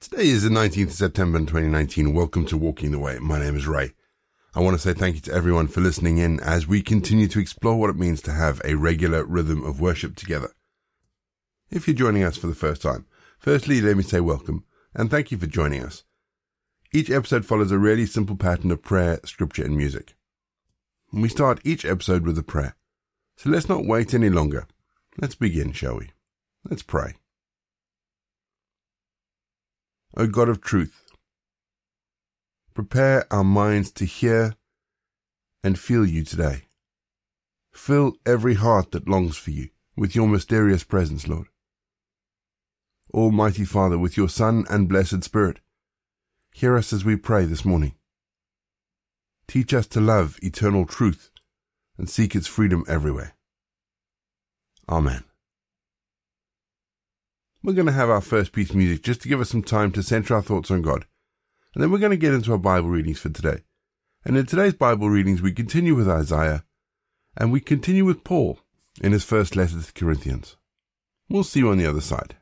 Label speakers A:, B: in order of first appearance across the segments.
A: Today is the 19th of September 2019. Welcome to Walking the Way. My name is Ray. I want to say thank you to everyone for listening in as we continue to explore what it means to have a regular rhythm of worship together. If you're joining us for the first time, firstly, let me say welcome and thank you for joining us. Each episode follows a really simple pattern of prayer, scripture, and music. We start each episode with a prayer. So let's not wait any longer. Let's begin, shall we? Let's pray. O God of truth, prepare our minds to hear and feel you today. Fill every heart that longs for you with your mysterious presence, Lord. Almighty Father, with your Son and blessed Spirit, hear us as we pray this morning. Teach us to love eternal truth and seek its freedom everywhere. Amen. We're going to have our first piece of music just to give us some time to center our thoughts on God. And then we're going to get into our Bible readings for today. And in today's Bible readings, we continue with Isaiah and we continue with Paul in his first letter to the Corinthians. We'll see you on the other side.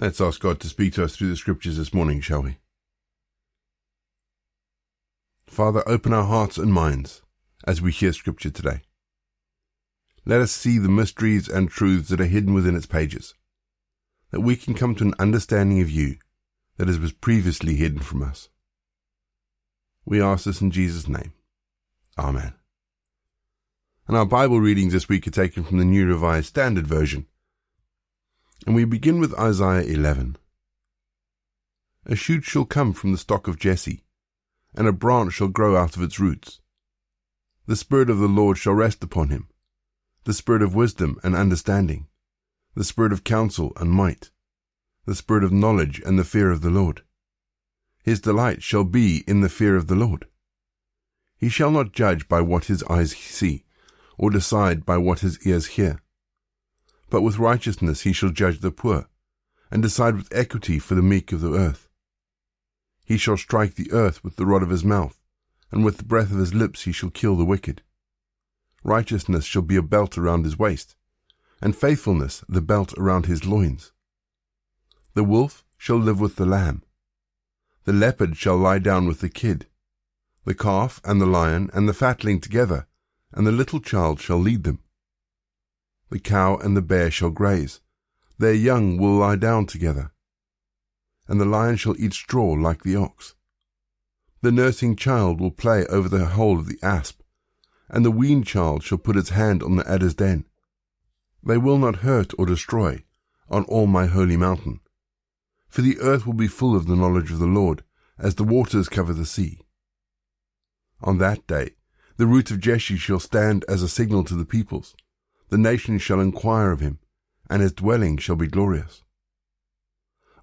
A: Let's ask God to speak to us through the scriptures this morning, shall we? Father, open our hearts and minds as we hear scripture today. Let us see the mysteries and truths that are hidden within its pages, that we can come to an understanding of you that was previously hidden from us. We ask this in Jesus' name. Amen. And our Bible readings this week are taken from the New Revised Standard Version, and we begin with Isaiah 11. A shoot shall come from the stock of Jesse, and a branch shall grow out of its roots. The Spirit of the Lord shall rest upon him, the Spirit of wisdom and understanding, the Spirit of counsel and might, the Spirit of knowledge and the fear of the Lord. His delight shall be in the fear of the Lord. He shall not judge by what his eyes see, or decide by what his ears hear but with righteousness he shall judge the poor, and decide with equity for the meek of the earth. He shall strike the earth with the rod of his mouth, and with the breath of his lips he shall kill the wicked. Righteousness shall be a belt around his waist, and faithfulness the belt around his loins. The wolf shall live with the lamb. The leopard shall lie down with the kid. The calf and the lion and the fatling together, and the little child shall lead them. The cow and the bear shall graze. Their young will lie down together. And the lion shall eat straw like the ox. The nursing child will play over the hole of the asp, and the weaned child shall put its hand on the adder's den. They will not hurt or destroy on all my holy mountain. for the earth will be full of the knowledge of the Lord, as the waters cover the sea. On that day, the root of Jesse shall stand as a signal to the peoples. The nations shall inquire of him, and his dwelling shall be glorious.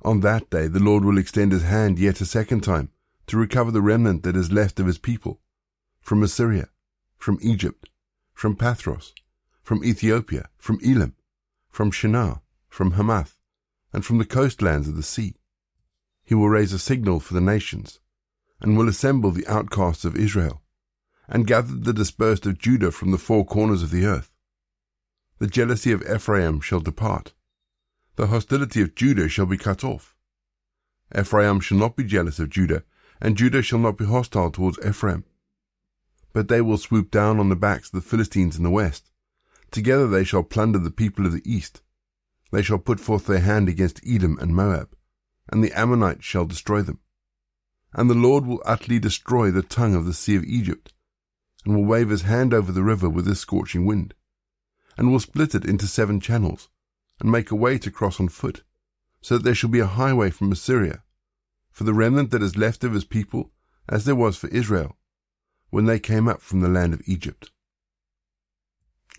A: On that day the Lord will extend his hand yet a second time to recover the remnant that is left of his people from Assyria, from Egypt, from Pathros, from Ethiopia, from Elam, from Shinar, from Hamath, and from the coastlands of the sea. He will raise a signal for the nations, and will assemble the outcasts of Israel, and gather the dispersed of Judah from the four corners of the earth. The jealousy of Ephraim shall depart. The hostility of Judah shall be cut off. Ephraim shall not be jealous of Judah, and Judah shall not be hostile towards Ephraim. But they will swoop down on the backs of the Philistines in the west. Together they shall plunder the people of the east. They shall put forth their hand against Edom and Moab, and the Ammonites shall destroy them. And the Lord will utterly destroy the tongue of the sea of Egypt, and will wave his hand over the river with his scorching wind, and will split it into seven channels, and make a way to cross on foot, so that there shall be a highway from Assyria, for the remnant that is left of his people, as there was for Israel, when they came up from the land of Egypt.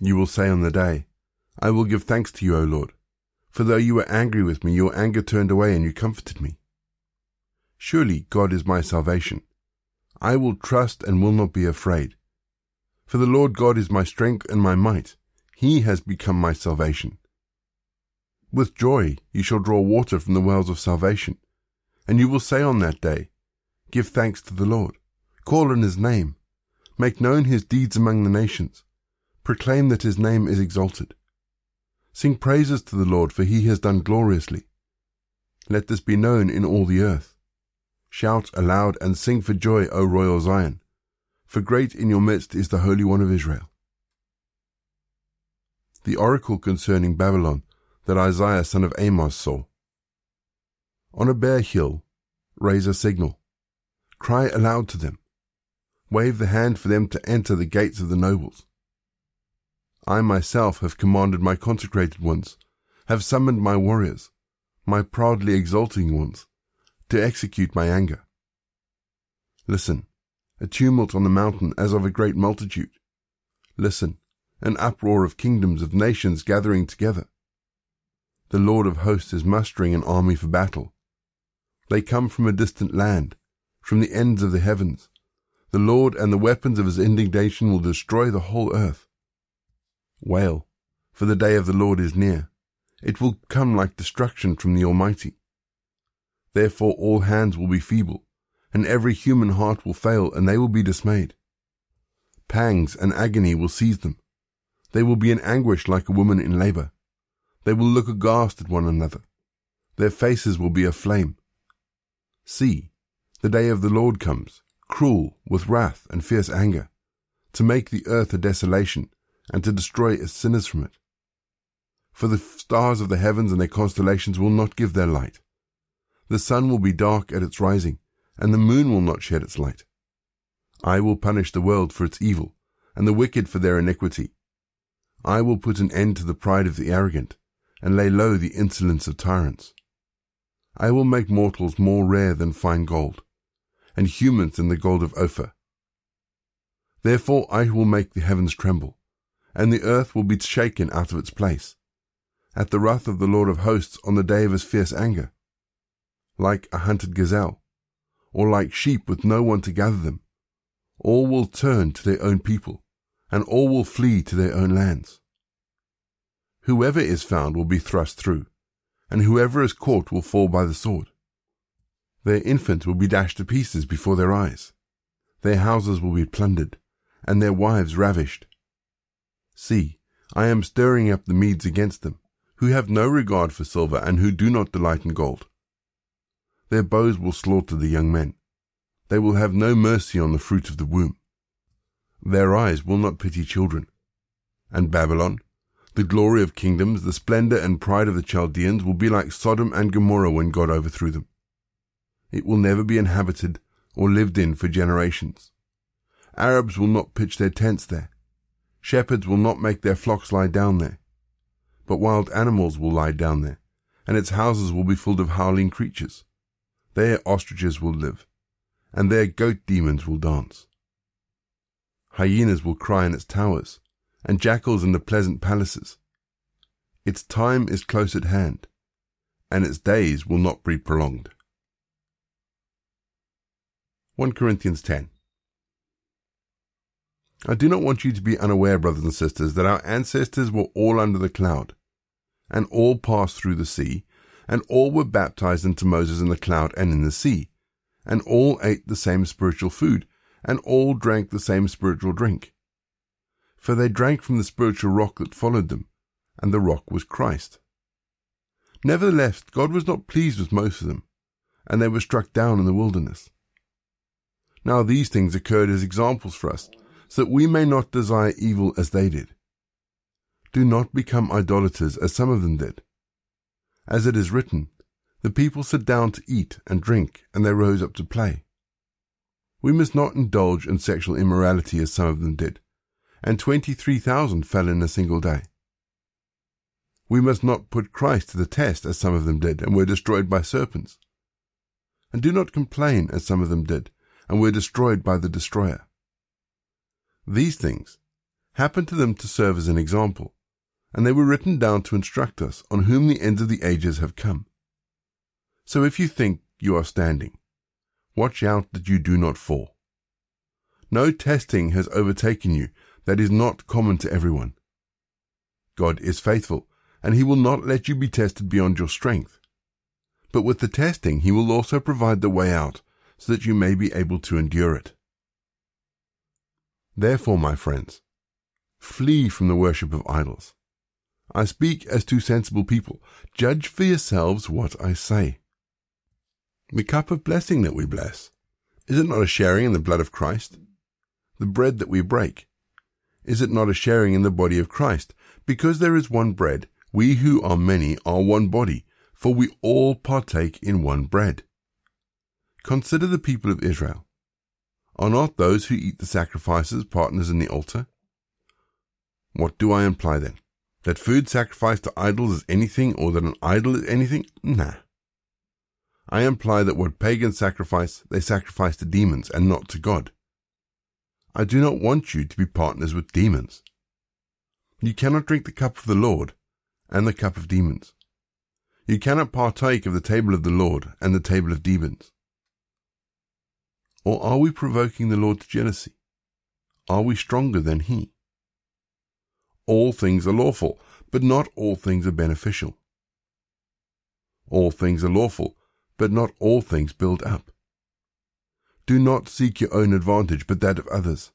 A: You will say on the day, I will give thanks to you, O Lord, for though you were angry with me, your anger turned away and you comforted me. Surely God is my salvation. I will trust and will not be afraid. For the Lord God is my strength and my might. He has become my salvation. With joy you shall draw water from the wells of salvation. And you will say on that day, Give thanks to the Lord. Call on his name. Make known his deeds among the nations. Proclaim that his name is exalted. Sing praises to the Lord, for he has done gloriously. Let this be known in all the earth. Shout aloud and sing for joy, O royal Zion, for great in your midst is the Holy One of Israel. The oracle concerning Babylon that Isaiah son of Amoz saw. On a bare hill, raise a signal. Cry aloud to them. Wave the hand for them to enter the gates of the nobles. I myself have commanded my consecrated ones, have summoned my warriors, my proudly exulting ones, to execute my anger. Listen, a tumult on the mountain as of a great multitude. Listen, an uproar of kingdoms of nations gathering together. The Lord of hosts is mustering an army for battle. They come from a distant land, from the ends of the heavens. The Lord and the weapons of his indignation will destroy the whole earth. Wail, for the day of the Lord is near. It will come like destruction from the Almighty. Therefore all hands will be feeble, and every human heart will fail, and they will be dismayed. Pangs and agony will seize them. They will be in anguish like a woman in labor. They will look aghast at one another. Their faces will be aflame. See, the day of the Lord comes, cruel with wrath and fierce anger, to make the earth a desolation, and to destroy its sinners from it. For the stars of the heavens and their constellations will not give their light. The sun will be dark at its rising, and the moon will not shed its light. I will punish the world for its evil, and the wicked for their iniquity. I will put an end to the pride of the arrogant, and lay low the insolence of tyrants. I will make mortals more rare than fine gold, and humans than the gold of Ophir. Therefore I will make the heavens tremble, and the earth will be shaken out of its place, at the wrath of the Lord of hosts on the day of his fierce anger. Like a hunted gazelle, or like sheep with no one to gather them, all will turn to their own people, and all will flee to their own lands. Whoever is found will be thrust through, and whoever is caught will fall by the sword. Their infants will be dashed to pieces before their eyes. Their houses will be plundered, and their wives ravished. See, I am stirring up the Medes against them, who have no regard for silver and who do not delight in gold. Their bows will slaughter the young men. They will have no mercy on the fruit of the womb. Their eyes will not pity children. And Babylon, the glory of kingdoms, the splendor and pride of the Chaldeans, will be like Sodom and Gomorrah when God overthrew them. It will never be inhabited or lived in for generations. Arabs will not pitch their tents there. Shepherds will not make their flocks lie down there, but wild animals will lie down there, and its houses will be filled of howling creatures. There ostriches will live, and there goat demons will dance. Hyenas will cry in its towers, and jackals in the pleasant palaces. Its time is close at hand, and its days will not be prolonged. 1 Corinthians 10 I do not want you to be unaware, brothers and sisters, that our ancestors were all under the cloud, and all passed through the sea, and all were baptized into Moses in the cloud and in the sea, and all ate the same spiritual food, and all drank the same spiritual drink. For they drank from the spiritual rock that followed them, and the rock was Christ. Nevertheless, God was not pleased with most of them, and they were struck down in the wilderness. Now these things occurred as examples for us, so that we may not desire evil as they did. Do not become idolaters as some of them did. As it is written, the people sat down to eat and drink, and they rose up to play. We must not indulge in sexual immorality as some of them did, and 23,000 fell in a single day. We must not put Christ to the test as some of them did, and were destroyed by serpents. And do not complain as some of them did, and were destroyed by the destroyer. These things happened to them to serve as an example, and they were written down to instruct us on whom the ends of the ages have come. So if you think you are standing, watch out that you do not fall. No testing has overtaken you that is not common to everyone. God is faithful, and he will not let you be tested beyond your strength. But with the testing, he will also provide the way out so that you may be able to endure it. Therefore, my friends, flee from the worship of idols. I speak as to sensible people. Judge for yourselves what I say. The cup of blessing that we bless, is it not a sharing in the blood of Christ? The bread that we break, is it not a sharing in the body of Christ? Because there is one bread, we who are many are one body, for we all partake in one bread. Consider the people of Israel. Are not those who eat the sacrifices partners in the altar? What do I imply then? That food sacrificed to idols is anything or that an idol is anything? Nah. I imply that what pagans sacrifice, they sacrifice to demons and not to God. I do not want you to be partners with demons. You cannot drink the cup of the Lord and the cup of demons. You cannot partake of the table of the Lord and the table of demons. Or are we provoking the Lord to jealousy? Are we stronger than He? All things are lawful, but not all things are beneficial. All things are lawful, but not all things build up. Do not seek your own advantage, but that of others.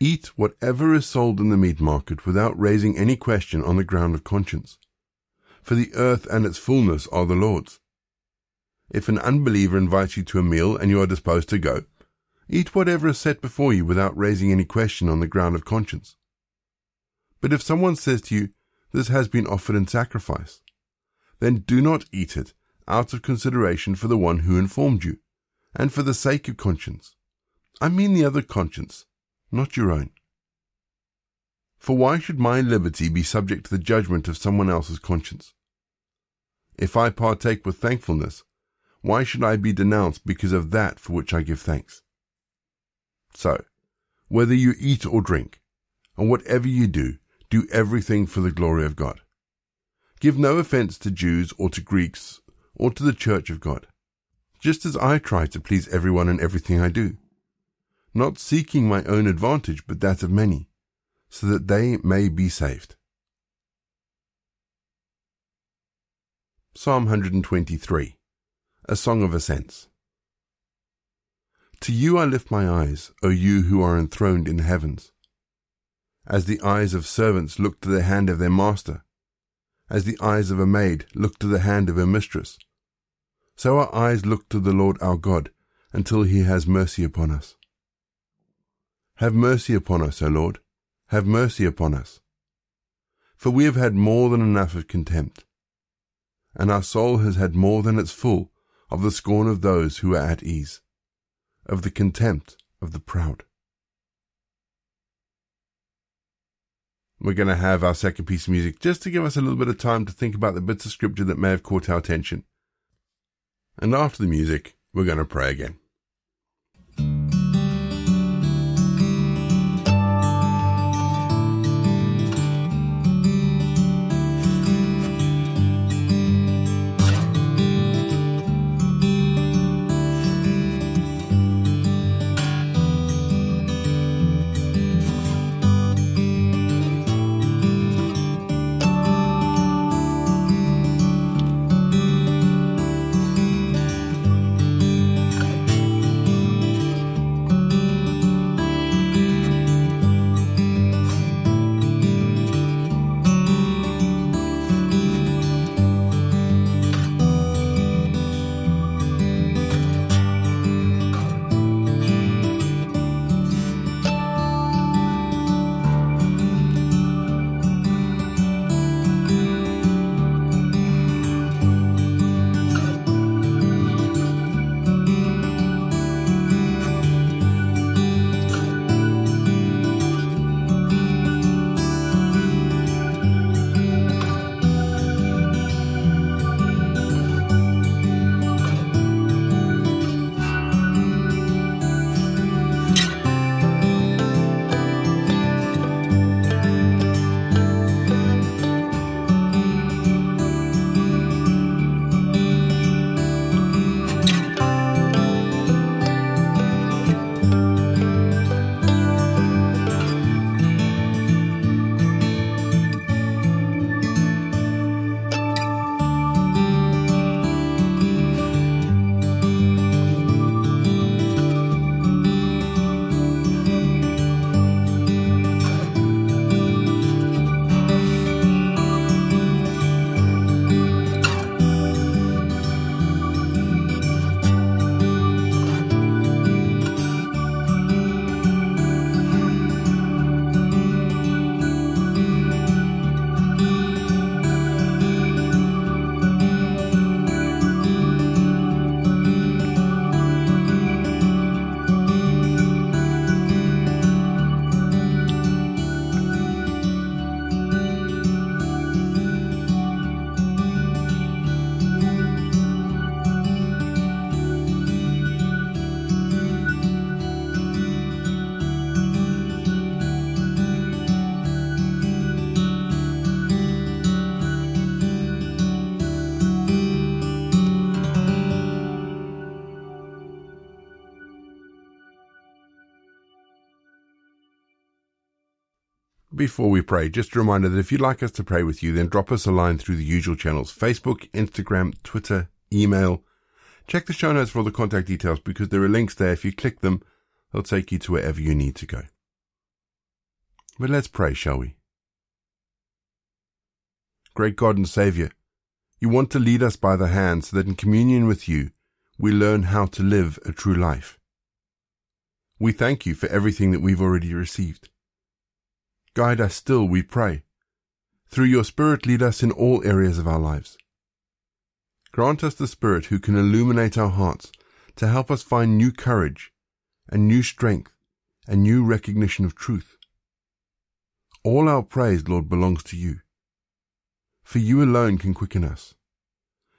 A: Eat whatever is sold in the meat market without raising any question on the ground of conscience. For the earth and its fullness are the Lord's, if an unbeliever invites you to a meal and you are disposed to go, eat whatever is set before you without raising any question on the ground of conscience. But if someone says to you, This has been offered in sacrifice, then do not eat it out of consideration for the one who informed you, and for the sake of conscience. I mean the other conscience, not your own. For why should my liberty be subject to the judgment of someone else's conscience? If I partake with thankfulness, why should I be denounced because of that for which I give thanks? So, whether you eat or drink, and whatever you do, do everything for the glory of God. Give no offense to Jews or to Greeks or to the church of God, just as I try to please everyone in everything I do, not seeking my own advantage but that of many, so that they may be saved. Psalm 123 a song of ascents. To you I lift my eyes, O you who are enthroned in the heavens. As the eyes of servants look to the hand of their master, as the eyes of a maid look to the hand of her mistress, so our eyes look to the Lord our God until he has mercy upon us. Have mercy upon us, O Lord, have mercy upon us. For we have had more than enough of contempt, and our soul has had more than its full of the scorn of those who are at ease, of the contempt of the proud. We're going to have our second piece of music just to give us a little bit of time to think about the bits of scripture that may have caught our attention. And after the music, we're going to pray again. Before we pray, just a reminder that if you'd like us to pray with you, then drop us a line through the usual channels Facebook, Instagram, Twitter, email. Check the show notes for all the contact details because there are links there. If you click them, they'll take you to wherever you need to go. But let's pray, shall we? Great God and Saviour, you want to lead us by the hand so that in communion with you, we learn how to live a true life. We thank you for everything that we've already received. Guide us still, we pray. Through your Spirit, lead us in all areas of our lives. Grant us the Spirit who can illuminate our hearts to help us find new courage and new strength and new recognition of truth. All our praise, Lord, belongs to you. For you alone can quicken us.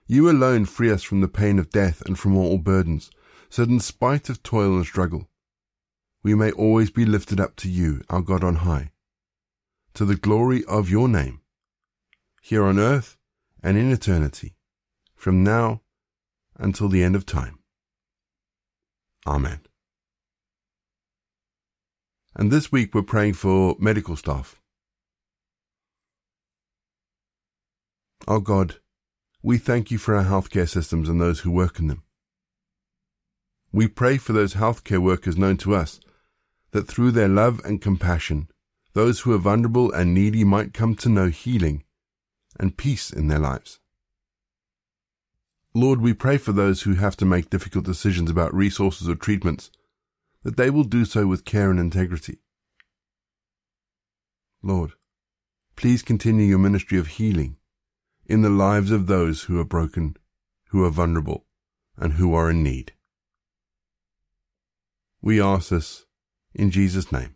A: You alone free us from the pain of death and from all burdens, so that in spite of toil and struggle, we may always be lifted up to you, our God on high, to the glory of your name, here on earth and in eternity, from now until the end of time. Amen. And this week we're praying for medical staff. Our God, we thank you for our healthcare systems and those who work in them. We pray for those healthcare workers known to us that through their love and compassion those who are vulnerable and needy might come to know healing and peace in their lives. Lord, we pray for those who have to make difficult decisions about resources or treatments, that they will do so with care and integrity. Lord, please continue your ministry of healing in the lives of those who are broken, who are vulnerable, and who are in need. We ask this in Jesus' name.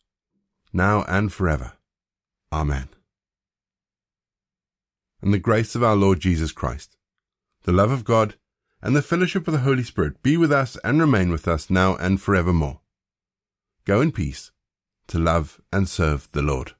A: now and forever. Amen. And the grace of our Lord Jesus Christ, the love of God, and the fellowship of the Holy Spirit be with us and remain with us now and forevermore. Go in peace to love and serve the Lord.